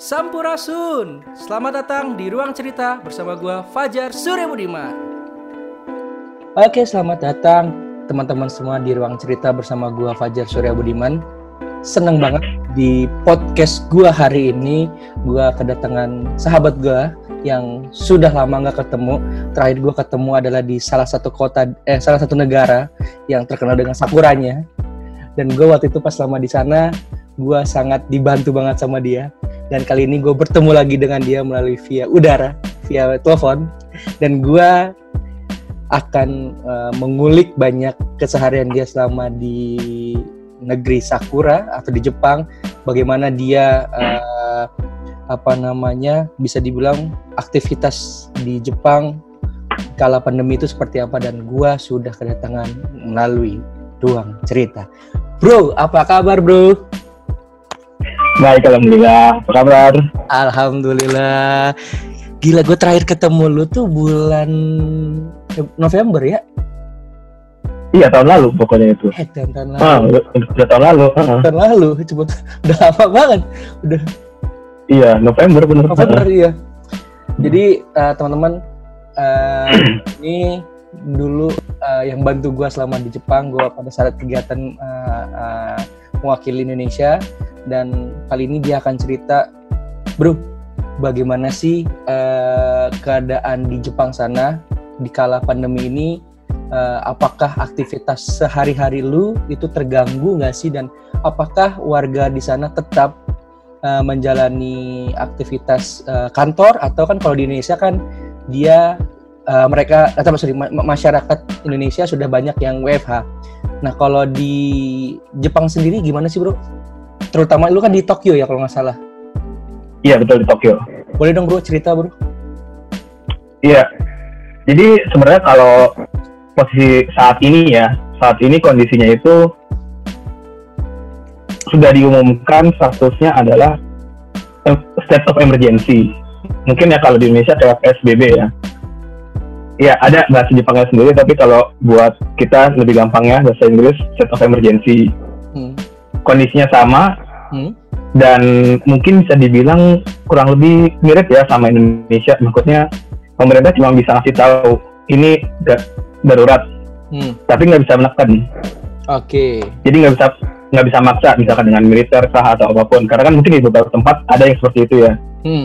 Sampurasun. Selamat datang di Ruang Cerita bersama gua Fajar Surya Budiman. Oke, selamat datang teman-teman semua di Ruang Cerita bersama gua Fajar Surya Budiman. Seneng banget di podcast gua hari ini gua kedatangan sahabat gua yang sudah lama nggak ketemu. Terakhir gua ketemu adalah di salah satu kota eh salah satu negara yang terkenal dengan sakuranya. Dan gue waktu itu pas lama di sana, gue sangat dibantu banget sama dia. Dan kali ini gue bertemu lagi dengan dia melalui via udara via telepon. Dan gue akan uh, mengulik banyak keseharian dia selama di negeri Sakura atau di Jepang. Bagaimana dia uh, apa namanya bisa dibilang aktivitas di Jepang kala pandemi itu seperti apa. Dan gue sudah kedatangan melalui ruang cerita. Bro apa kabar bro Baik, alhamdulillah. Apa kabar? Alhamdulillah. Gila, gue terakhir ketemu lu tuh bulan November ya? Iya, tahun lalu pokoknya itu. Eh, tahun, tahun lalu. Ah, udah, udah tahun lalu. Uh -huh. Tahun lalu, cepet. Udah lama banget. Udah. Iya, November bener. November, uh. iya. Jadi, uh, teman-teman, uh, ini dulu uh, yang bantu gue selama di Jepang, gue pada saat kegiatan uh, uh, mewakili Indonesia dan kali ini dia akan cerita, bro, bagaimana sih uh, keadaan di Jepang sana di kala pandemi ini? Uh, apakah aktivitas sehari-hari lu itu terganggu nggak sih dan apakah warga di sana tetap uh, menjalani aktivitas uh, kantor atau kan kalau di Indonesia kan dia uh, mereka atau sorry masyarakat Indonesia sudah banyak yang WFH. Nah kalau di Jepang sendiri gimana sih bro? Terutama lu kan di Tokyo ya kalau nggak salah. Iya betul di Tokyo. Boleh dong bro cerita bro? Iya. Jadi sebenarnya kalau posisi saat ini ya saat ini kondisinya itu sudah diumumkan statusnya adalah state of emergency. Mungkin ya kalau di Indonesia kayak PSBB ya. Iya, ada bahasa Jepangnya sendiri, tapi kalau buat kita lebih gampangnya bahasa Inggris state of emergency. Hmm kondisinya sama hmm? dan mungkin bisa dibilang kurang lebih mirip ya sama Indonesia maksudnya pemerintah cuma bisa ngasih tahu ini darurat hmm. tapi nggak bisa menekan oke okay. jadi nggak bisa nggak bisa maksa misalkan dengan militer sah atau apa pun karena kan mungkin di beberapa tempat ada yang seperti itu ya hmm.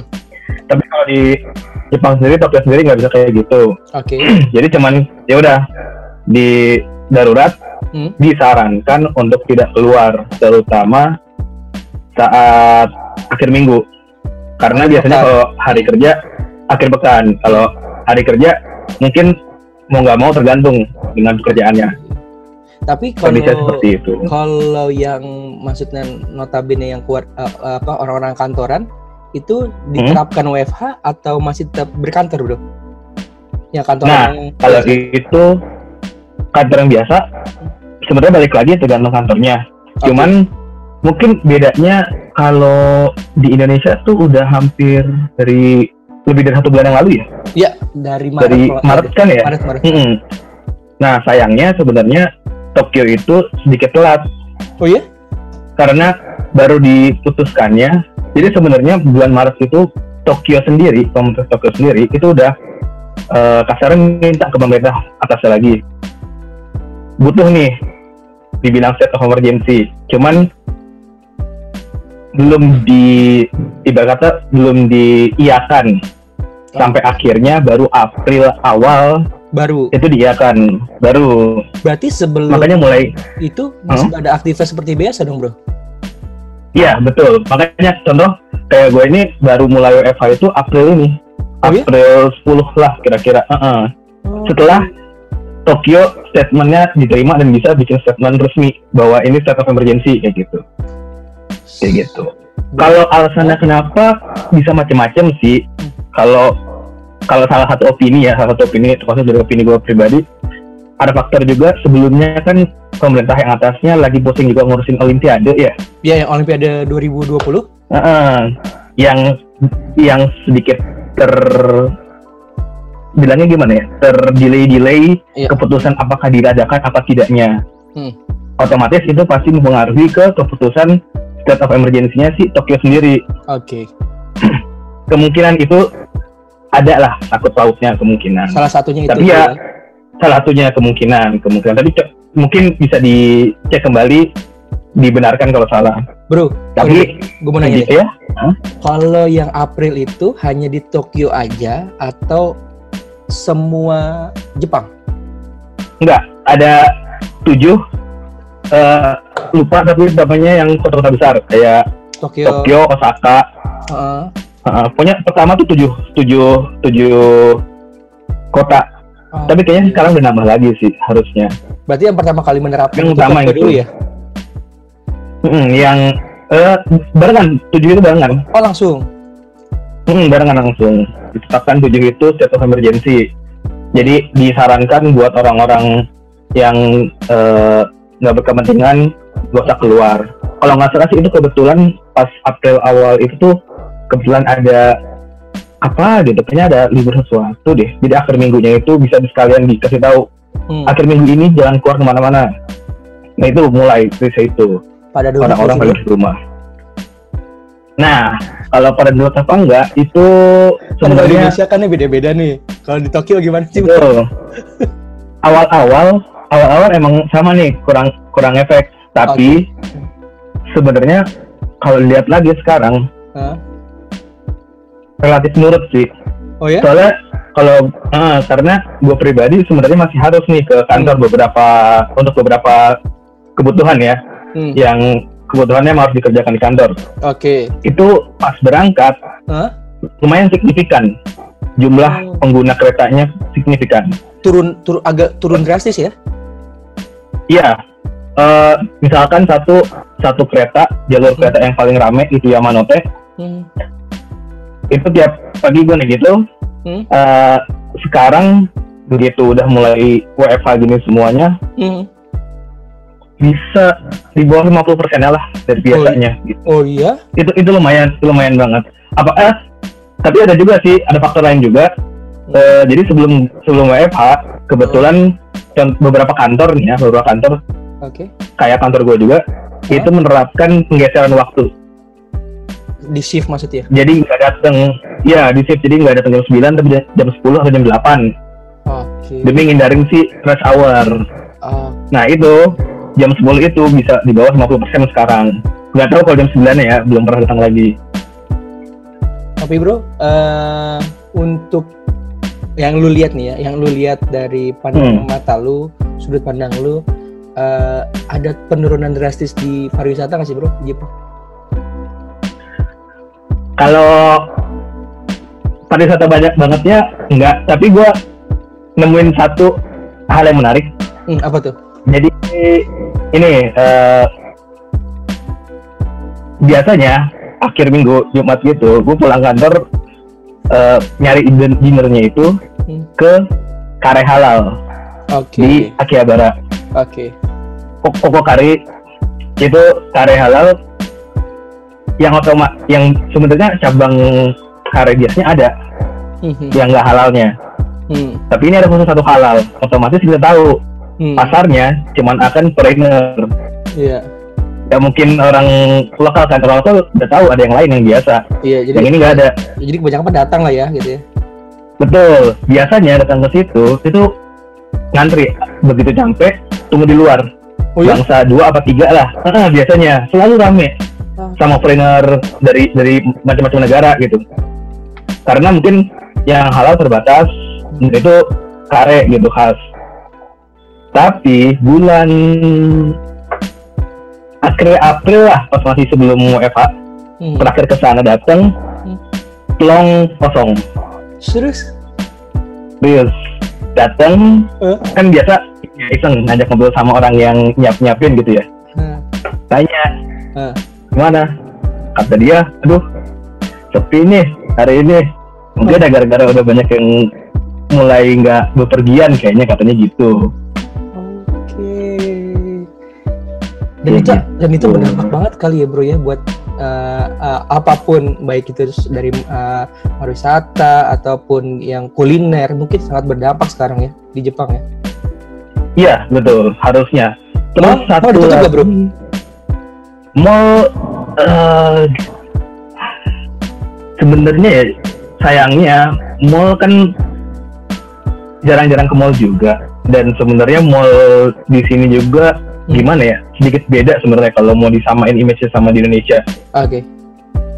tapi kalau di Jepang sendiri Tokyo sendiri nggak bisa kayak gitu oke okay. jadi cuman ya udah di darurat hmm? disarankan untuk tidak keluar terutama saat akhir minggu. Karena biasanya kalau hari kerja akhir pekan. Kalau hari kerja mungkin mau nggak mau tergantung dengan pekerjaannya. Tapi kalau seperti itu. kalau yang maksudnya notabene yang kuat uh, apa orang-orang kantoran itu diterapkan hmm? WFH atau masih tetap berkantor bro? Ya kantor nah kalau itu kantor yang biasa sebenarnya balik lagi tergantung kantornya. Okay. Cuman mungkin bedanya kalau di Indonesia tuh udah hampir dari lebih dari satu bulan yang lalu ya? Iya, dari Maret. Dari Maret kan ya? Maret, Maret. Hmm. Nah, sayangnya sebenarnya Tokyo itu sedikit telat. Oh iya? Karena baru diputuskannya. Jadi sebenarnya bulan Maret itu Tokyo sendiri, pemerintah Tokyo sendiri itu udah uh, kasarnya minta ke pemerintah atasnya lagi. Butuh nih dibilang state of emergency cuman belum di ibarat kata belum diiakan oh. sampai akhirnya baru April awal baru itu diiakan baru berarti sebelum makanya mulai itu masih hmm? ada aktivitas seperti biasa dong bro iya betul makanya contoh kayak gue ini baru mulai WFH itu April ini oh, iya? April iya? 10 lah kira-kira uh -uh. Oh. setelah Tokyo statementnya diterima dan bisa bikin statement resmi bahwa ini state of emergency kayak gitu. Kayak gitu. Kalau alasannya kenapa bisa macam-macam sih. Kalau kalau salah satu opini ya salah satu opini termasuk dari opini gue pribadi ada faktor juga sebelumnya kan pemerintah yang atasnya lagi pusing juga ngurusin olimpiade ya. Iya yang olimpiade 2020 uh -uh, yang yang sedikit ter bilangnya gimana ya terdelay-delay iya. keputusan apakah diadakan apa tidaknya hmm. otomatis itu pasti mempengaruhi ke keputusan state of emergency-nya si Tokyo sendiri oke okay. kemungkinan itu ada lah takut pautnya kemungkinan. Salah satunya itu. Tapi ya, ya salah satunya kemungkinan kemungkinan. Tapi mungkin bisa dicek kembali dibenarkan kalau salah. Bro, tapi gue mau nanya gitu ya. Kalau yang April itu hanya di Tokyo aja atau semua Jepang? Enggak, ada tujuh. Uh, lupa tapi namanya yang kota-kota besar kayak Tokyo, Tokyo Osaka. Uh Uh, pokoknya pertama tuh tujuh tujuh tujuh kota. Oh, Tapi kayaknya sekarang udah nambah lagi sih harusnya. Berarti yang pertama kali menerapkan yang utama itu dulu ya? Hmm, yang uh, barengan tujuh itu barengan. Oh langsung. Hmm, barengan langsung. Ditetapkan tujuh itu state of emergency. Jadi disarankan buat orang-orang yang eh, nggak uh, berkepentingan gak usah keluar. Kalau nggak salah sih itu kebetulan pas April awal itu tuh kebetulan ada apa gitu kayaknya ada libur sesuatu deh jadi akhir minggunya itu bisa sekalian dikasih tahu hmm. akhir minggu ini jangan keluar ke mana-mana nah itu mulai dari itu pada orang-orang pada di rumah nah kalau pada dulu apa enggak itu sebenarnya di Indonesia kan beda-beda nih kalau di Tokyo gimana sih awal-awal awal-awal emang sama nih kurang kurang efek tapi okay. sebenarnya kalau lihat lagi sekarang huh? relatif nurut sih. Oh ya? Soalnya kalau uh, karena gue pribadi sebenarnya masih harus nih ke kantor hmm. beberapa untuk beberapa kebutuhan ya, hmm. yang kebutuhannya harus dikerjakan di kantor. Oke. Okay. Itu pas berangkat huh? lumayan signifikan jumlah oh. pengguna keretanya signifikan. Turun turun agak turun drastis ya? Iya. Uh, misalkan satu satu kereta jalur hmm. kereta yang paling ramai itu Yamanote. Hmm itu tiap pagi gue nih gitu hmm? uh, sekarang begitu udah mulai WFH gini semuanya hmm. Bisa di bawah 50 persen lah dari biasanya oh, gitu. oh iya itu itu lumayan itu lumayan banget apa eh tapi ada juga sih ada faktor lain juga hmm. uh, jadi sebelum sebelum WFH kebetulan hmm. beberapa kantor nih ya beberapa kantor okay. kayak kantor gue juga huh? itu menerapkan penggeseran waktu di shift maksudnya? Jadi nggak datang, ya di shift jadi nggak datang jam 9 tapi jam 10 atau jam 8. Oke. Okay. Demi ngindarin si rush hour. Uh. Nah itu jam 10 itu bisa di bawah 50% sekarang. Nggak tahu kalau jam 9 ya, belum pernah datang lagi. Tapi bro, uh, untuk yang lu lihat nih ya, yang lu lihat dari pandang hmm. mata lu, sudut pandang lu, uh, ada penurunan drastis di pariwisata nggak sih bro? Gitu kalau pariwisata banyak bangetnya enggak tapi gue nemuin satu hal yang menarik hmm, apa tuh jadi ini uh, biasanya akhir minggu Jumat gitu gue pulang kantor uh, nyari dinernya itu hmm. ke kare halal okay. di Akihabara oke okay. Koko kari itu kare halal yang otomat yang sebenarnya cabang kare biasanya ada hmm. yang nggak halalnya hmm. tapi ini ada khusus satu halal otomatis kita tahu hmm. pasarnya cuman akan foreigner. Yeah. ya mungkin orang lokal kan orang lokal udah tahu ada yang lain yang biasa. Iya jadi yang ini nggak ada. jadi kebanyakan datang lah ya gitu ya. Betul. Biasanya datang ke situ itu ngantri. Begitu sampai tunggu di luar. Oh, iya? bangsa dua apa tiga lah. Ah, biasanya. Selalu rame. Sama foreigner dari dari macam-macam negara gitu. Karena mungkin yang halal terbatas itu kare gitu khas tapi bulan akhir April lah pas masih sebelum WFH hmm. terakhir ke sana datang hmm. plong kosong. Serius? Serius. Datang uh. kan biasa ya iseng ngajak ngobrol sama orang yang nyiap nyiapin gitu ya. Uh. tanya uh gimana? Kata dia aduh sepi nih hari ini. Mungkin ada gara-gara udah banyak yang mulai nggak bepergian kayaknya katanya gitu dan itu dan itu gitu. berdampak banget kali ya bro ya buat uh, uh, apa pun baik itu dari uh, pariwisata ataupun yang kuliner mungkin sangat berdampak sekarang ya di Jepang ya. Iya betul harusnya. Terus oh, satu oh, juga bro? mall uh, sebenarnya ya sayangnya mall kan jarang-jarang ke mall juga. Dan sebenarnya mall di sini juga. Gimana ya sedikit beda sebenarnya kalau mau disamain image sama di Indonesia. Oke. Okay.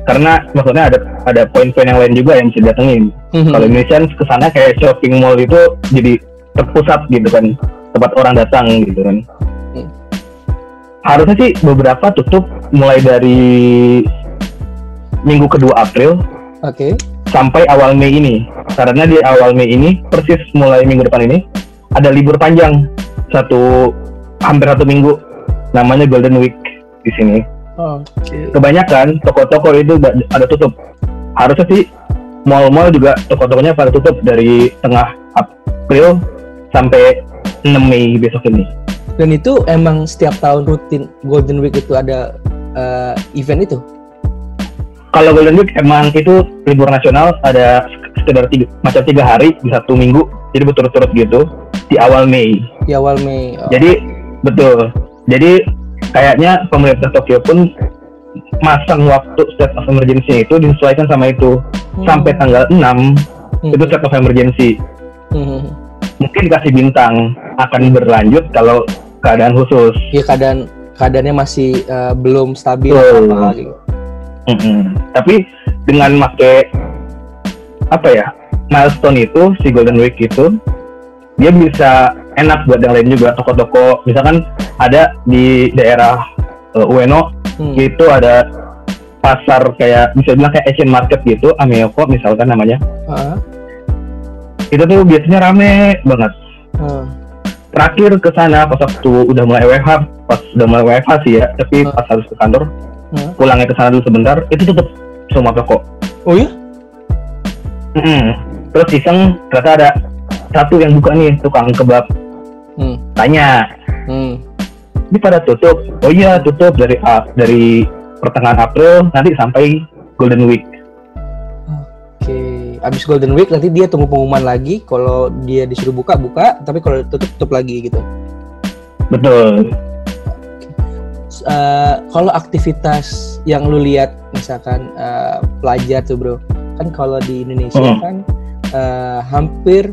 Karena maksudnya ada ada poin-poin yang lain juga yang bisa datengin. Hmm. Kalau Indonesia ke sana kayak shopping mall itu jadi terpusat gitu kan tempat orang datang gitu kan. Hmm. Harusnya sih beberapa tutup mulai dari minggu kedua April. Oke. Okay. Sampai awal Mei ini. Karena di awal Mei ini persis mulai minggu depan ini ada libur panjang satu hampir satu minggu namanya Golden Week di sini. Oh, okay. Kebanyakan toko-toko itu ada tutup. Harusnya sih mall-mall juga toko-tokonya pada tutup dari tengah April sampai 6 Mei besok ini. Dan itu emang setiap tahun rutin Golden Week itu ada uh, event itu? Kalau Golden Week emang itu libur nasional ada sekitar tiga, macam tiga hari di satu minggu, jadi berturut-turut gitu di awal Mei. Di awal Mei. Oh. Jadi Betul. Jadi kayaknya pemerintah Tokyo pun masang waktu state of emergency itu disesuaikan sama itu hmm. sampai tanggal 6 hmm. itu state of emergency. Hmm. Mungkin kasih bintang akan berlanjut kalau keadaan khusus. Ya keadaan keadaannya masih uh, belum stabil apa lagi. Mm -hmm. Tapi dengan make apa ya milestone itu si Golden Week itu dia bisa enak buat yang lain juga toko-toko misalkan ada di daerah uh, Ueno hmm. itu ada pasar kayak bisa bilang kayak Asian Market gitu Ameoko misalkan namanya uh. itu tuh biasanya rame banget uh. terakhir ke sana pas waktu udah mulai WFH pas udah mulai WFH sih ya tapi uh. pas harus ke kantor uh. pulangnya ke sana dulu sebentar itu tutup semua toko oh ya mm -hmm. terus iseng ternyata ada satu yang buka nih tukang kebab hmm. tanya. Hmm. ini pada tutup. Oh iya tutup dari uh, dari pertengahan April nanti sampai Golden Week. Oke. Abis Golden Week nanti dia tunggu pengumuman lagi. Kalau dia disuruh buka buka. Tapi kalau tutup tutup lagi gitu. Betul. Uh, kalau aktivitas yang lu lihat misalkan uh, pelajar tuh bro. Kan kalau di Indonesia hmm. kan uh, hampir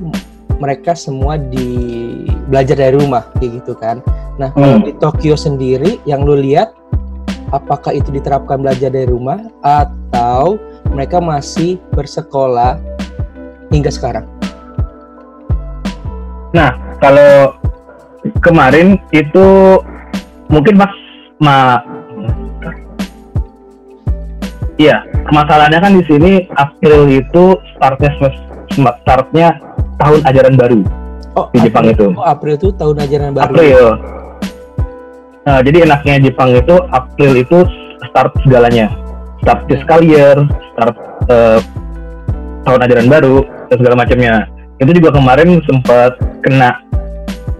mereka semua di belajar dari rumah kayak gitu kan. Nah, hmm. kalau di Tokyo sendiri yang lu lihat apakah itu diterapkan belajar dari rumah atau mereka masih bersekolah hingga sekarang? Nah, kalau kemarin itu mungkin Mas ma Iya, masalahnya kan di sini April itu startnya startnya tahun ajaran baru oh, di Jepang itu. Oh, April itu tahun ajaran baru. April. Nah, jadi enaknya Jepang itu April itu start segalanya. Start hmm. fiscal year, start uh, tahun ajaran baru dan segala macamnya. Itu juga kemarin sempat kena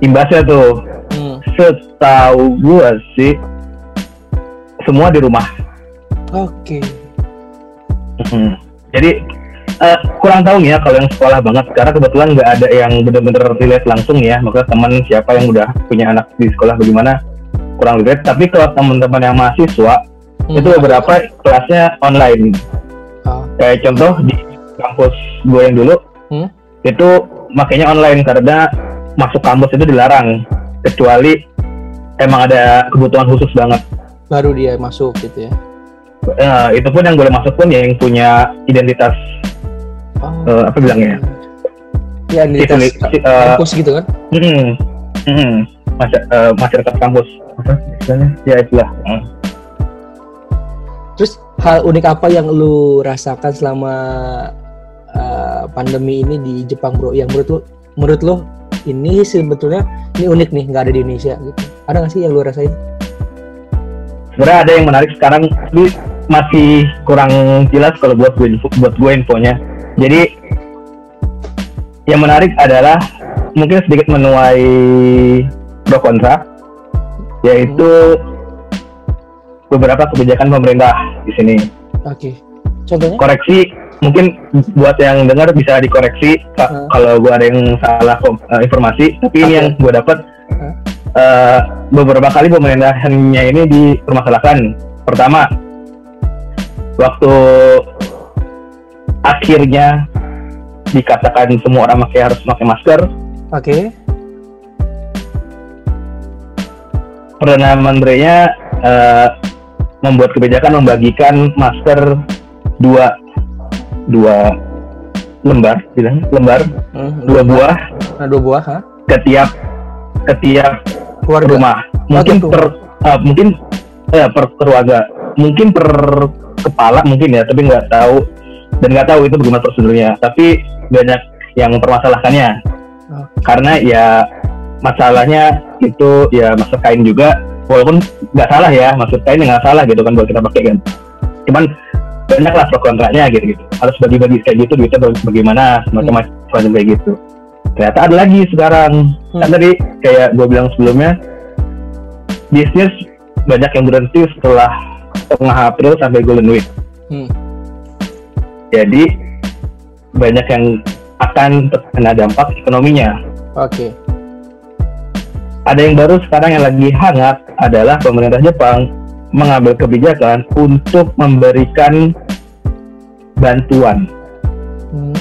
imbasnya tuh. Hmm. Setahu gua sih semua di rumah. Oke. Okay. Hmm. Jadi uh, kurang tahu nih ya kalau yang sekolah banget. Karena kebetulan nggak ada yang benar-benar dilihat langsung ya. Maka teman siapa yang udah punya anak di sekolah bagaimana kurang lihat tapi kalau teman-teman yang mahasiswa hmm. itu beberapa kelasnya online. Oh. kayak contoh di kampus gue yang dulu hmm? itu makanya online. Karena masuk kampus itu dilarang. Kecuali emang ada kebutuhan khusus banget. Baru dia masuk gitu ya? Uh, itu pun yang boleh masuk pun yang punya identitas oh. uh, apa bilangnya? Ya identitas uh, kampus gitu kan? Hmm, hmm, Masy uh, masyarakat kampus. Apa istilahnya? Ya itulah. Hmm. terus hal unik apa yang lu rasakan selama uh, pandemi ini di Jepang bro? Yang menurut lu menurut lu ini sebetulnya ini unik nih nggak ada di Indonesia gitu. Ada nggak sih yang lu rasain? Sebenarnya ada yang menarik sekarang tapi masih kurang jelas kalau buat gue buat gue infonya jadi yang menarik adalah mungkin sedikit menuai pro kontra, yaitu beberapa kebijakan pemerintah di sini. Oke. Okay. Contohnya? Koreksi mungkin buat yang dengar bisa dikoreksi uh. kalau gua ada yang salah uh, informasi, tapi okay. ini yang gua dapat uh. uh, beberapa kali pemerintahannya ini dipermasalahkan. Pertama, waktu akhirnya dikatakan semua orang pakai harus pakai masker. Oke. Okay. Perdana Menterinya uh, membuat kebijakan membagikan masker dua dua lembar, bilang lembar, hmm, dua buah, nah, dua buah, ha? Ketiap ketiap keluarga. rumah. Mungkin oh, per uh, mungkin ya per keluarga, mungkin per kepala mungkin ya, tapi nggak tahu. Dan nggak tahu itu bagaimana prosedurnya. Tapi banyak yang mempermasalahkannya. Karena ya masalahnya itu ya masker kain juga walaupun nggak salah ya maksud kain nggak salah gitu kan buat kita pakai kan. Cuman banyak lah pro kontranya gitu gitu. Harus bagi-bagi kayak gitu duitnya bagaimana semacam hmm. macam kayak gitu. Ternyata ada lagi sekarang. Hmm. kan tadi kayak gue bilang sebelumnya bisnis banyak yang berhenti setelah tengah April sampai Golden Week hmm. jadi banyak yang akan terkena dampak ekonominya oke okay. ada yang baru sekarang yang lagi hangat adalah pemerintah Jepang mengambil kebijakan untuk memberikan bantuan hmm.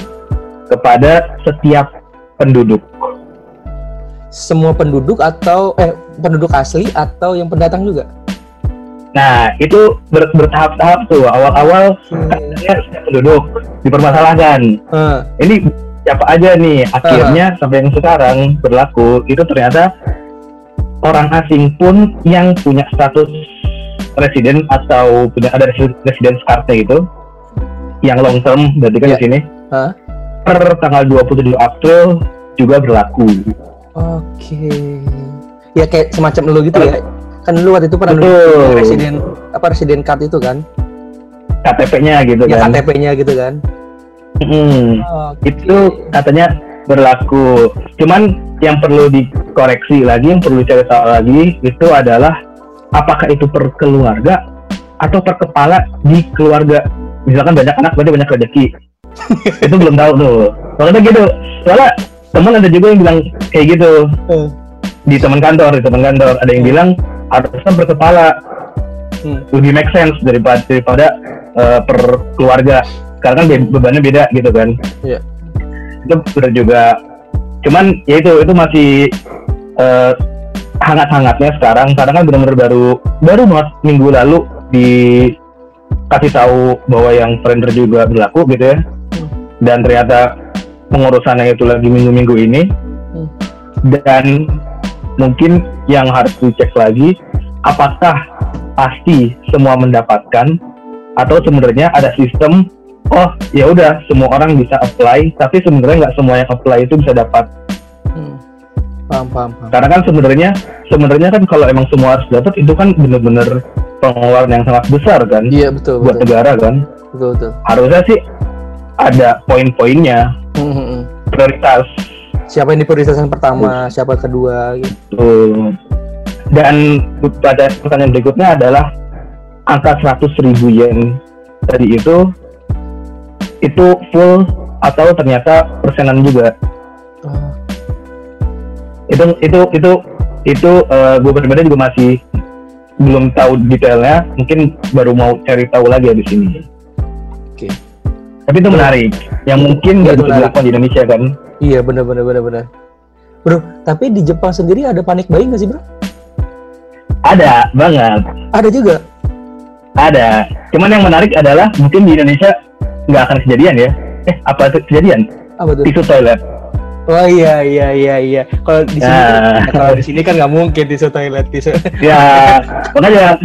kepada setiap penduduk. Semua penduduk atau eh penduduk asli atau yang pendatang juga? Nah itu ber, bertahap-tahap tuh. Awal-awal hmm. setiap penduduk dipermasalahkan. Hmm. Ini siapa aja nih? Akhirnya hmm. sampai yang sekarang berlaku itu ternyata orang asing pun yang punya status residen atau punya ada residen cardnya itu yang long term berarti kan yeah. di sini huh? per tanggal 27 April juga berlaku. Oke. Okay. Ya kayak semacam lu gitu ya. Kan lu waktu itu pernah residen apa residen card itu kan? KTP-nya gitu ya, kan. KTP-nya gitu kan. Hmm. Okay. Itu katanya berlaku. Cuman yang perlu dikoreksi lagi, yang perlu dicari tahu lagi itu adalah apakah itu per keluarga atau per kepala di keluarga misalkan banyak anak berarti banyak rezeki itu belum tahu tuh soalnya gitu soalnya teman ada juga yang bilang kayak gitu hmm. di teman kantor di teman kantor ada yang bilang harusnya per kepala hmm. lebih make sense daripada daripada uh, per keluarga karena kan bebannya beda gitu kan yeah. itu benar juga cuman ya itu itu masih uh, hangat-hangatnya sekarang karena kan benar-benar baru baru banget minggu lalu dikasih tahu bahwa yang surrender juga berlaku gitu ya hmm. dan ternyata pengurusannya itu lagi minggu-minggu ini hmm. dan mungkin yang harus dicek lagi apakah pasti semua mendapatkan atau sebenarnya ada sistem oh ya udah semua orang bisa apply tapi sebenarnya nggak semua yang apply itu bisa dapat paham, paham, paham. Karena kan sebenarnya sebenarnya kan kalau emang semua harus dapat itu kan bener-bener pengeluaran yang sangat besar kan. Iya betul. Buat betul. negara kan. Betul betul. Harusnya sih ada poin-poinnya. Hmm, hmm, hmm. Prioritas. Siapa yang diprioritaskan pertama, Terus. siapa kedua gitu. Dan pada pertanyaan berikutnya adalah angka 100 ribu yen tadi itu itu full atau ternyata persenan juga. Oh itu itu itu itu uh, gue pribadi juga masih belum tahu detailnya mungkin baru mau cari tahu lagi ya di sini oke okay. tapi itu menarik yang mungkin nggak bisa dilakukan di Indonesia kan iya benar benar benar benar bro tapi di Jepang sendiri ada panik buying nggak sih bro? Ada banget. Ada juga? Ada. Cuman yang menarik adalah mungkin di Indonesia nggak akan kejadian ya. Eh apa itu kejadian? Apa tuh? Tisu toilet. Oh iya iya iya iya. Kalau di sini ya. kalau di sini kan nggak mungkin tisu toilet tisu. Ya makanya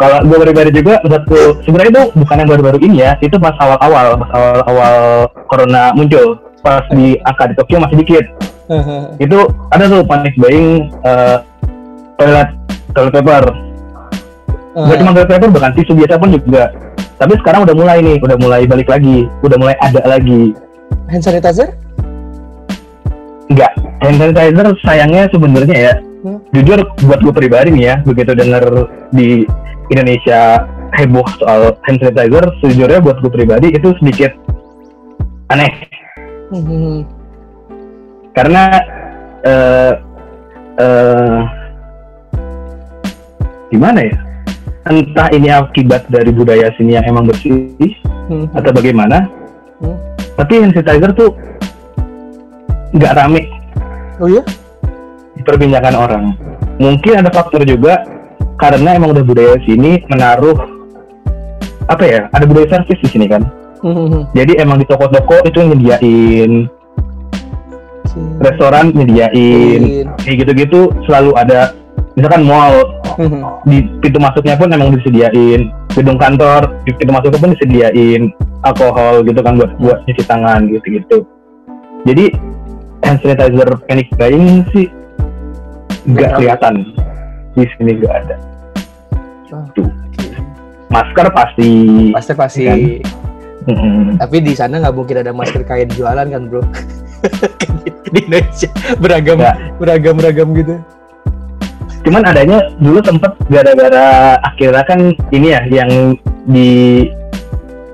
kalau gue pribadi juga satu sebenarnya itu bukan yang baru-baru ini ya. Itu pas awal-awal pas awal-awal corona muncul pas di angka di Tokyo masih dikit. itu ada tuh panic buying uh, toilet toilet paper. Uh. Gak cuma toilet paper bahkan tisu biasa pun juga. Tapi sekarang udah mulai nih, udah mulai balik lagi, udah mulai ada lagi. Hand sanitizer? Enggak, hand sanitizer sayangnya sebenarnya ya, hmm? jujur buat gue pribadi nih ya, begitu denger di Indonesia heboh soal hand sanitizer, sejujurnya buat gue pribadi itu sedikit aneh. Hmm. Karena uh, uh, gimana ya? Entah ini akibat dari budaya sini yang emang bersih hmm. atau bagaimana. Hmm tapi hand sanitizer tuh nggak rame oh iya diperbincangkan orang mungkin ada faktor juga karena emang udah budaya sini menaruh apa ya ada budaya servis di sini kan Hmm. jadi emang di toko-toko itu nyediain restoran nyediain kayak gitu-gitu selalu ada misalkan mall. Hmm. di pintu masuknya pun emang disediain. Gedung kantor di pintu masuknya pun disediain alkohol gitu kan buat buat cuci tangan gitu-gitu. Jadi hand sanitizer panic buying sih nggak kelihatan. di sini nggak ada. Tuh. masker pasti. Masker pasti. Kan? Tapi di sana nggak mungkin ada masker kain jualan kan bro? di Indonesia beragam Nggak. beragam beragam gitu. cuman adanya dulu sempet gara-gara akhirnya kan ini ya yang di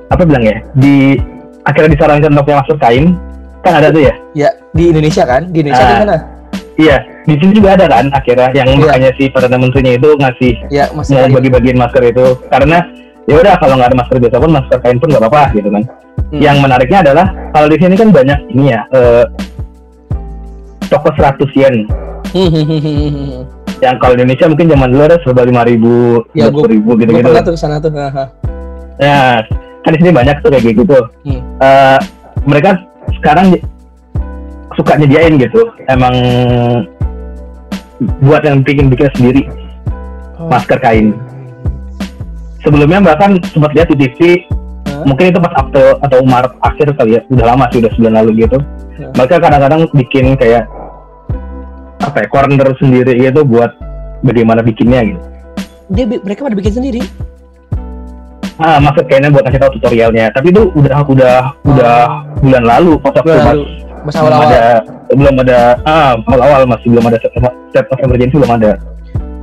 apa bilang ya di akhirnya disarankan untuk yang masker kain kan ada tuh ya Ya di Indonesia kan? Di Indonesia Ah. di mana? iya di sini juga ada kan akhirnya yang Iya. makanya si perdana menterinya itu ngasih Ya mau kain. bagi-bagiin masker itu karena ya udah kalau nggak ada masker biasa pun masker kain pun nggak apa-apa gitu kan Hmm. yang menariknya adalah kalau di sini kan banyak ini ya eh, toko 100 yen Hmm, yang kalau di Indonesia mungkin zaman dulu ada serba lima ribu, Ya, gua- ribu Gue gitu-gitu. pernah tuh ke sana tuh. Ya, kan di sini banyak tuh kayak gitu. Hmm. Eh, mereka sekarang suka nyediain gitu. Emang buat yang bikin bikin sendiri Oh. masker kain. Sebelumnya bahkan sempat lihat di TV, Hah? mungkin itu pas April atau Maret akhir kali ya, udah lama sih udah sebulan lalu gitu. Ya. Mereka kadang-kadang bikin kayak apa ya, corner sendiri gitu buat bagaimana bikinnya gitu. Dia mereka pada bikin sendiri. Ah, maksud kayaknya buat kasih tahu tutorialnya. Tapi itu udah udah udah bulan lalu pas waktu. Mas ada belum ada ah awal-awal masih belum ada set, set of emergency belum ada.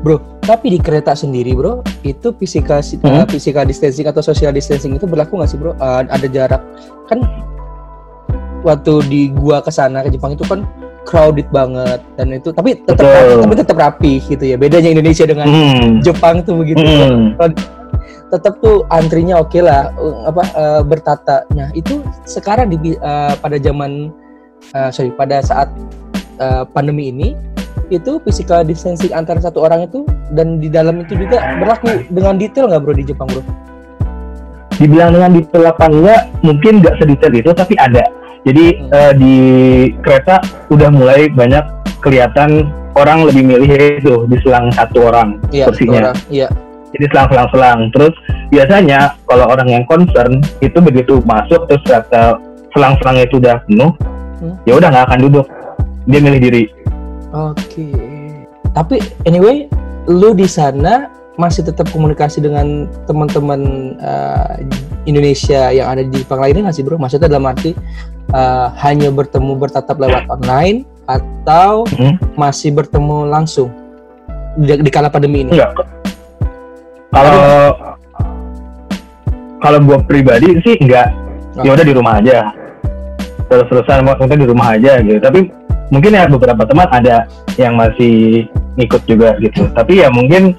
Bro, tapi di kereta sendiri bro, itu physical Hmm? uh, physical distancing atau social distancing itu berlaku nggak sih bro? Uh, ada jarak kan? Waktu di gua ke sana ke Jepang itu kan crowded banget dan itu tapi tetap rapi, tapi tetap rapi gitu ya. Bedanya Indonesia dengan Hmm. Jepang tuh begitu. Hmm. Tetap tuh antrinya oke lah, uh, apa uh, bertata. Nah itu sekarang di uh, pada zaman uh, sorry pada saat uh, pandemi ini itu physical distancing antara satu orang itu dan di dalam itu juga berlaku dengan detail nggak bro di Jepang bro? Dibilang dengan detail apa enggak, mungkin nggak sedetail itu tapi ada. Jadi Hmm. eh, di kereta udah mulai banyak kelihatan orang lebih milih itu di selang satu orang Iya, kursinya. Iya. jadi selang-selang-selang terus biasanya kalau orang yang concern itu begitu masuk terus ternyata selang-selangnya itu udah penuh Hmm. ya udah nggak akan duduk dia milih diri Oke. Tapi anyway, lu di sana masih tetap komunikasi dengan teman-teman uh, Indonesia yang ada di Jepang lainnya nggak sih bro? Maksudnya dalam arti uh, hanya bertemu bertatap lewat online atau Hmm. masih bertemu langsung di, di kala pandemi ini? enggak kalau kalau gua pribadi sih enggak ya udah di rumah aja terus terusan maksudnya di rumah aja gitu tapi mungkin ya beberapa teman ada yang masih ngikut juga gitu tapi ya mungkin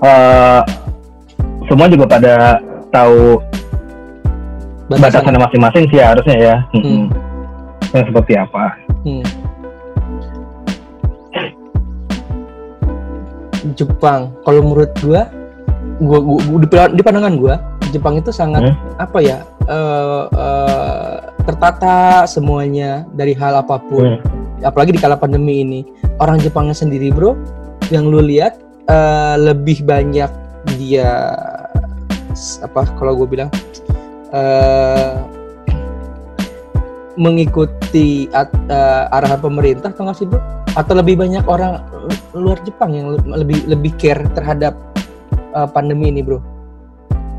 eh, semua juga pada tahu Batasan. batasannya masing-masing sih harusnya ya. Hmm. Hmm. Yang seperti apa? Hmm. Jepang, kalau menurut gua, gua, gua, gua- di, di pandangan gua, Jepang itu sangat Hmm. apa ya eh, eh, tertata semuanya dari hal apa pun. Hmm. Apalagi di kala pandemi ini, orang Jepangnya sendiri bro, yang lu lihat eh, lebih banyak dia apa kalau gue bilang eh, mengikuti at- eh, arahan pemerintah atau nggak sih bro? Atau lebih banyak orang lu- luar Jepang yang le- lebih lebih care terhadap eh, pandemi ini bro?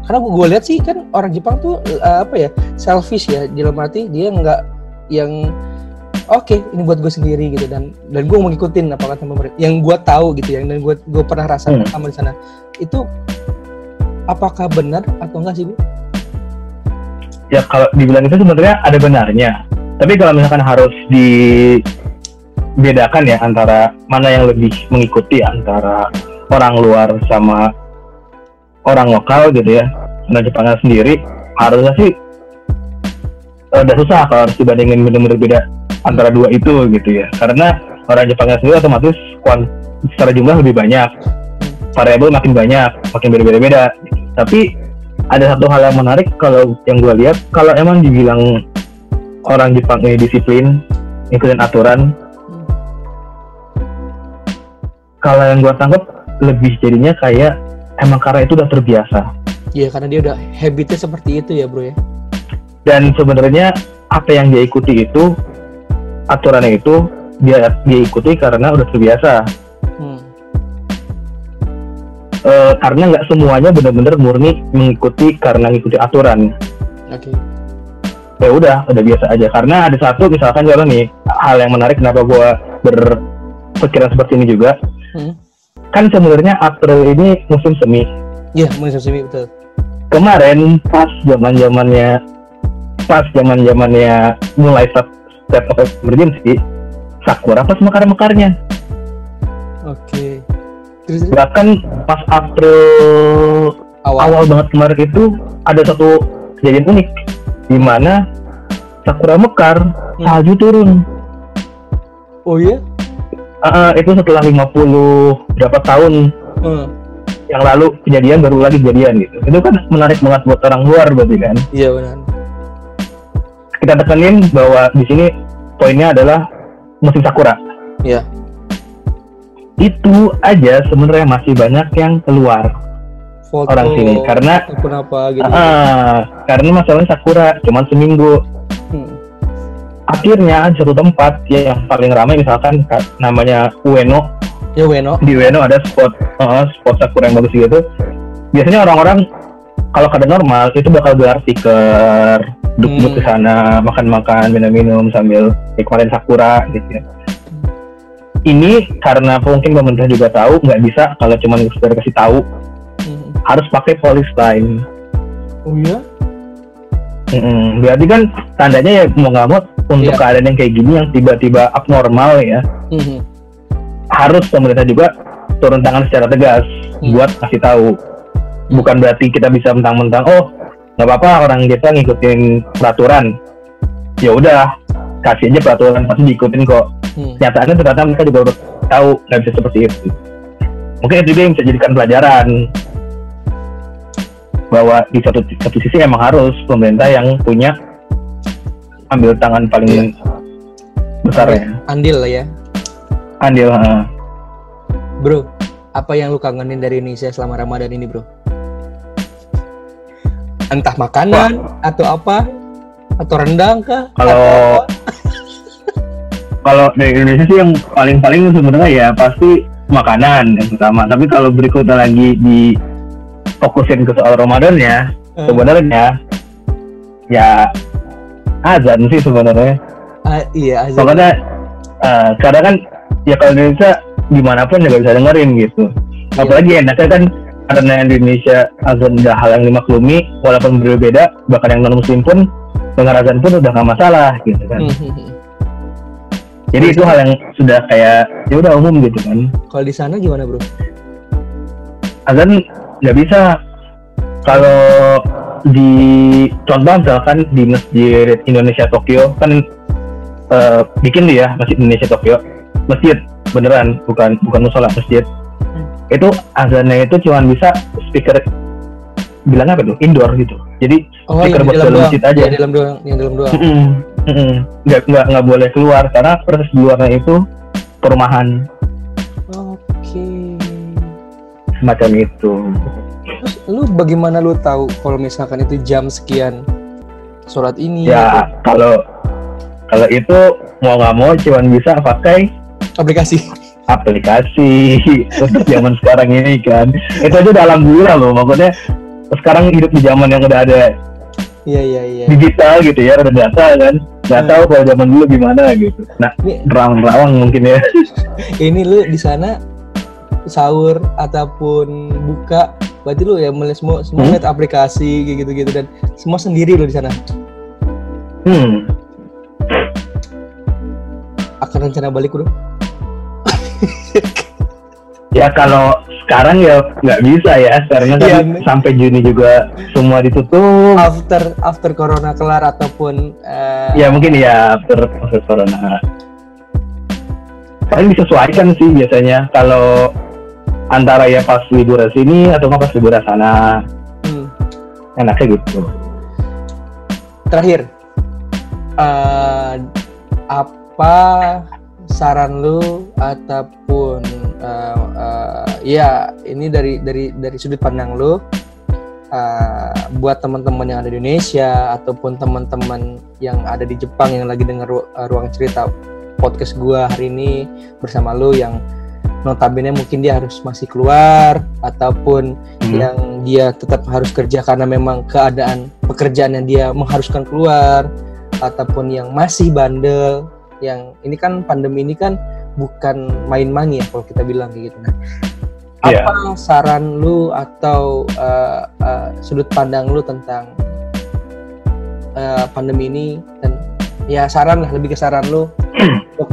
Karena gue lihat sih kan orang Jepang tuh eh, apa ya selfish ya dalam arti dia nggak yang oke ini buat gue sendiri gitu dan dan gue mau ngikutin apa kata pemerintah yang gue tahu gitu yang dan gue gue pernah rasakan Hmm. sama di sana itu apakah benar atau enggak sih bu? Ya kalau dibilang itu sebenarnya ada benarnya. Tapi kalau misalkan harus dibedakan ya antara mana yang lebih mengikuti antara orang luar sama orang lokal gitu ya, orang Jepangnya sendiri harusnya sih udah susah kalau harus dibandingin bener-bener beda antara dua itu gitu ya. Karena orang Jepangnya sendiri otomatis kuant secara jumlah lebih banyak variabel makin banyak makin berbeda-beda tapi ada satu hal yang menarik kalau yang gue lihat kalau emang dibilang orang Jepang ini disiplin ngikutin aturan kalau yang gue tangkap lebih jadinya kayak emang karena itu udah terbiasa. Iya karena dia udah habitnya seperti itu ya bro ya. dan sebenarnya apa yang dia ikuti itu aturannya itu dia dia ikuti karena udah terbiasa Hmm. Eh, karena nggak semuanya benar-benar murni mengikuti karena mengikuti aturan Oke. ya udah udah biasa aja karena ada satu misalkan contoh nih hal yang menarik kenapa gua berpikiran seperti ini juga Hmm. kan sebenarnya April ini musim semi Iya musim semi betul. kemarin pas zaman zamannya pas zaman zamannya mulai state state of emergency sakura pas mekar mekarnya Oke. Terus, bahkan pas April awal. awal banget kemarin itu ada satu kejadian unik di mana sakura mekar salju turun Oh iya? Ah, itu setelah 50 berapa tahun Hmm. yang lalu kejadian baru lagi kejadian gitu itu kan menarik banget buat orang luar berarti kan Iya benar. Kita tekenin bahwa di sini poinnya adalah musim sakura Iya. itu aja sebenarnya masih banyak yang keluar Foto. orang sini karena ataupun apa gitu. ah, karena masalahnya sakura cuma seminggu Hmm. akhirnya di satu tempat ya yang paling ramai misalkan ka- namanya Ueno Ya Weno. di Ueno ada spot uh, spot sakura yang bagus gitu biasanya orang-orang kalau keadaan normal itu bakal gelar stiker duduk-duduk Hmm. ke sana makan-makan minum-minum sambil nikmatin sakura gitu ya. ini karena mungkin pemerintah juga tahu nggak bisa kalau cuma sekedar kasih tahu Hmm. harus pakai polystyrene Oh iya? Mm-mm. berarti kan tandanya ya mau nggak mau untuk Iya. keadaan yang kayak gini yang tiba-tiba abnormal ya Hmm. harus pemerintah juga turun tangan secara tegas Hmm. buat kasih tahu bukan berarti kita bisa mentang-mentang oh nggak apa-apa orang kita ngikutin peraturan ya udah kasih aja peraturan pasti diikutin kok Hmm. nyataannya ternyata mereka juga udah tahu nggak bisa seperti itu mungkin itu juga yang bisa jadikan pelajaran bahwa di satu satu sisi emang harus pemerintah yang punya ambil tangan paling besar ya Andil lah ya. andil ha. Bro, apa yang lu kangenin dari Indonesia selama Ramadan ini, Bro? Entah makanan atau apa? Atau rendang kah? Kalau- kalau dari Indonesia sih yang paling-paling sebenarnya ya pasti makanan yang pertama tapi kalau berikutnya lagi di fokusin ke soal Ramadan ya Eh, sebenarnya ya azan sih sebenarnya ah, iya, azan. pokoknya eh, kadang kan ya kalau di Indonesia di mana pun ya nggak bisa dengerin gitu Iya. apalagi enaknya kan karena di Indonesia azan udah hal yang dimaklumi walaupun berbeda bahkan yang non muslim pun dengar azan pun udah nggak masalah gitu kan. Jadi itu hal yang sudah kayak ya udah umum gitu kan. Kalau di sana gimana, Bro? azan nggak bisa. Kalau di contoh misalkan di masjid Indonesia Tokyo kan eh, bikin dia masjid Indonesia Tokyo. Masjid beneran bukan bukan musola masjid itu azannya itu cuma bisa speaker bilang apa tuh indoor gitu jadi Oh, Speaker buat dalam masjid aja. Yang di dalam doang, yang dalam doang. mm-mm, mm-mm. nggak nggak nggak boleh keluar karena proses di luarnya itu perumahan Oke. semacam itu Terus lu bagaimana lu tahu kalau misalkan itu jam sekian sholat ini ya kalau kalau itu mau nggak mau cuman bisa pakai aplikasi? Aplikasi untuk zaman sekarang ini kan itu aja udah alhamdulillah loh maksudnya sekarang hidup di zaman yang udah ada Iya iya iya. digital gitu ya ada data kan nggak Hmm. tahu kalau zaman dulu gimana gitu nah Ini, rawang-rawang mungkin ya ini lu di sana sahur ataupun buka berarti lu ya melihat semua semua Hmm. lihat aplikasi gitu-gitu dan semua sendiri lu di sana. hmm Akan rencana balik bro? Ya kalau sekarang ya nggak bisa ya karena kan Iya. sampai Juni juga semua ditutup After after corona kelar ataupun eh, ya mungkin ya per corona paling disesuaikan sih biasanya kalau antara ya pas liburan sini atau pas liburan sana hmm. enaknya gitu terakhir uh, apa saran lu ataupun uh, uh, ya ini dari dari dari sudut pandang lu uh, buat teman-teman yang ada di Indonesia ataupun teman-teman yang ada di Jepang yang lagi dengar ru ruang cerita podcast gua hari ini bersama lu yang notabene mungkin dia harus masih keluar ataupun hmm. yang dia tetap harus kerja karena memang keadaan pekerjaan yang dia mengharuskan keluar ataupun yang masih bandel yang ini kan pandemi ini kan bukan main-main ya kalau kita bilang kayak gitu nah yeah. apa saran lu atau uh, uh, sudut pandang lu tentang uh, pandemi ini dan ya saran lah lebih ke saran lu untuk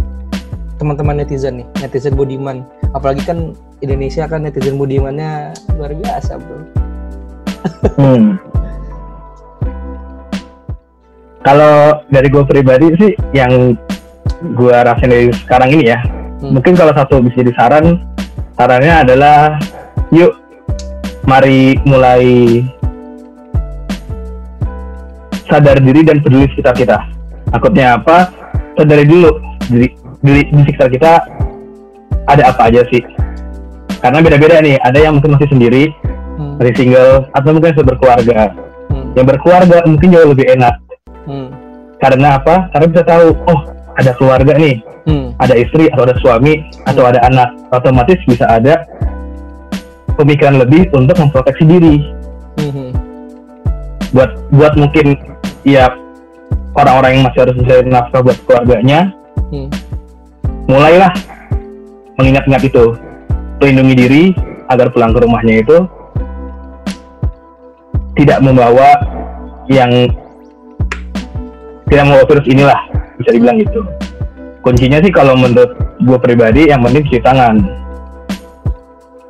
teman-teman netizen nih netizen budiman apalagi kan Indonesia kan netizen budimannya luar biasa bro hmm. kalau dari gue pribadi sih yang gue rasain dari sekarang ini ya hmm. mungkin kalau satu bisa jadi saran sarannya adalah yuk mari mulai sadar diri dan peduli sekitar kita takutnya apa sadari dulu diri, diri di sekitar kita ada apa aja sih karena beda-beda nih ada yang mungkin masih sendiri hmm. masih single atau mungkin sudah berkeluarga hmm. yang berkeluarga mungkin jauh lebih enak hmm. karena apa karena bisa tahu oh ada keluarga nih hmm. ada istri atau ada suami hmm. atau ada anak otomatis bisa ada pemikiran lebih untuk memproteksi diri hmm. buat buat mungkin ya orang-orang yang masih harus mencari nafkah buat keluarganya hmm. mulailah mengingat-ingat itu melindungi diri agar pulang ke rumahnya itu tidak membawa yang tidak membawa virus inilah bisa dibilang gitu kuncinya sih kalau menurut gue pribadi yang penting cuci tangan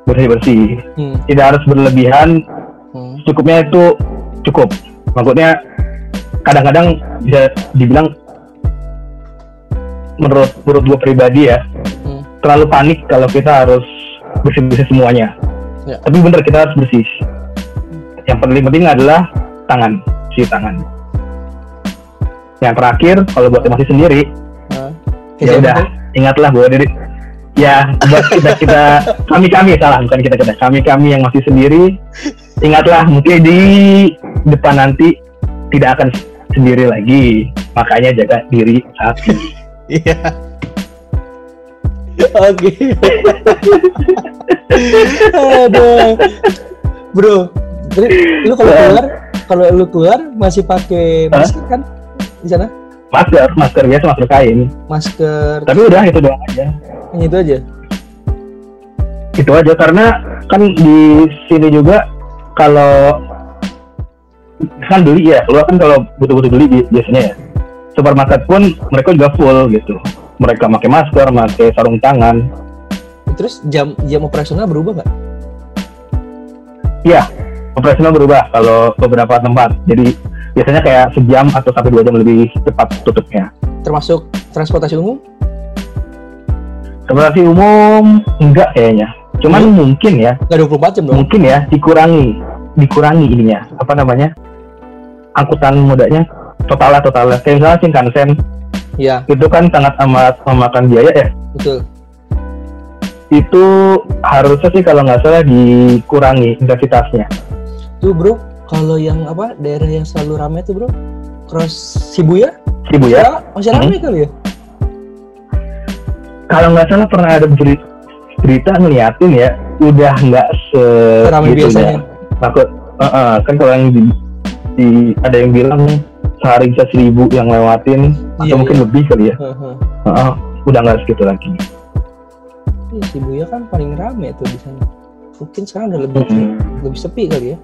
bersih bersih hmm. tidak harus berlebihan hmm. cukupnya itu cukup maksudnya kadang-kadang bisa dibilang menurut menurut gue pribadi ya terlalu panik kalau kita harus bersih-bersih semuanya. Ya. Tapi bener kita harus bersih. Yang paling penting adalah tangan, cuci tangan. Yang terakhir kalau buat masih sendiri, uh, ya udah ingatlah bahwa diri ya buat kita kita kami kami salah bukan kita kita kami kami yang masih sendiri ingatlah mungkin di depan nanti tidak akan sendiri lagi makanya jaga diri saat ini. Iya. Oke. Aduh. Bro, lu kalau keluar, kalau lu keluar masih pakai masker kan di sana? Masker, masker biasa masker kain. Masker. Tapi udah itu doang aja. Yang itu aja. Itu aja karena kan di sini juga kalau kan beli ya keluar kan kalau butuh-butuh beli biasanya ya supermarket pun mereka juga full gitu mereka pakai masker, pakai sarung tangan. Terus jam jam operasional berubah nggak? Iya, operasional berubah kalau beberapa tempat. Jadi biasanya kayak sejam atau sampai dua jam lebih cepat tutupnya. Termasuk transportasi umum? Transportasi umum enggak kayaknya. Cuman hmm. mungkin ya. Enggak 24 jam dong. Mungkin ya dikurangi dikurangi ininya apa namanya angkutan modanya totalnya totalnya kayak misalnya Shinkansen Iya. Itu kan sangat amat memakan biaya ya. Betul. Itu harusnya sih kalau nggak salah dikurangi intensitasnya. Tuh bro, kalau yang apa daerah yang selalu ramai tuh bro, cross Shibuya? Shibuya? Masih, masih ramai hmm. kali ya? Kalau nggak salah pernah ada berita, berita ngeliatin ya, udah nggak se ramai gitu biasanya. Takut, uh -uh, kan kalau yang di, di ada yang bilang sehari bisa seribu yang lewatin iya, atau mungkin iya. lebih kali ya uh, -huh. uh, udah nggak segitu lagi Iya, Shibuya kan paling rame tuh di sana. Mungkin sekarang udah lebih hmm. lebih sepi kali ya.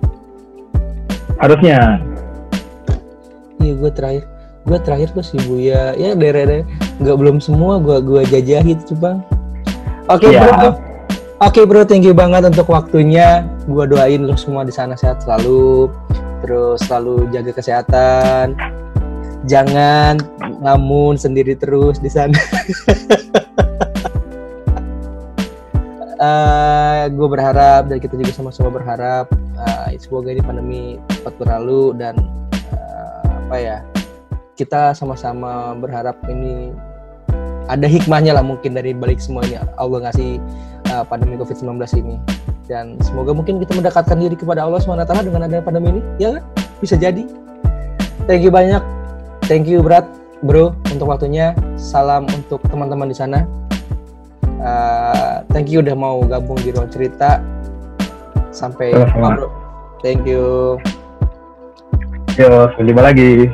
Harusnya. Iya, gue terakhir gue terakhir ke Shibuya ya daerah-daerah nggak belum semua gue gue jajahi tuh bang. Oke okay, ya. bro. Oke okay, bro, thank you banget untuk waktunya. Gue doain lo semua di sana sehat selalu terus selalu jaga kesehatan jangan ngamun sendiri terus di sana. eh, gue berharap dan kita juga sama-sama berharap uh, semoga ini pandemi cepat berlalu dan uh, apa ya kita sama-sama berharap ini ada hikmahnya lah mungkin dari balik semua ini Allah ngasih uh, pandemi COVID-19 ini. Dan semoga mungkin kita mendekatkan diri kepada Allah SWT dengan adanya pandemi ini. Ya kan? bisa jadi. Thank you banyak. Thank you berat bro untuk waktunya. Salam untuk teman-teman di sana uh, thank you udah mau gabung di ruang cerita. Sampai thank you. Yo sampai jumpa lagi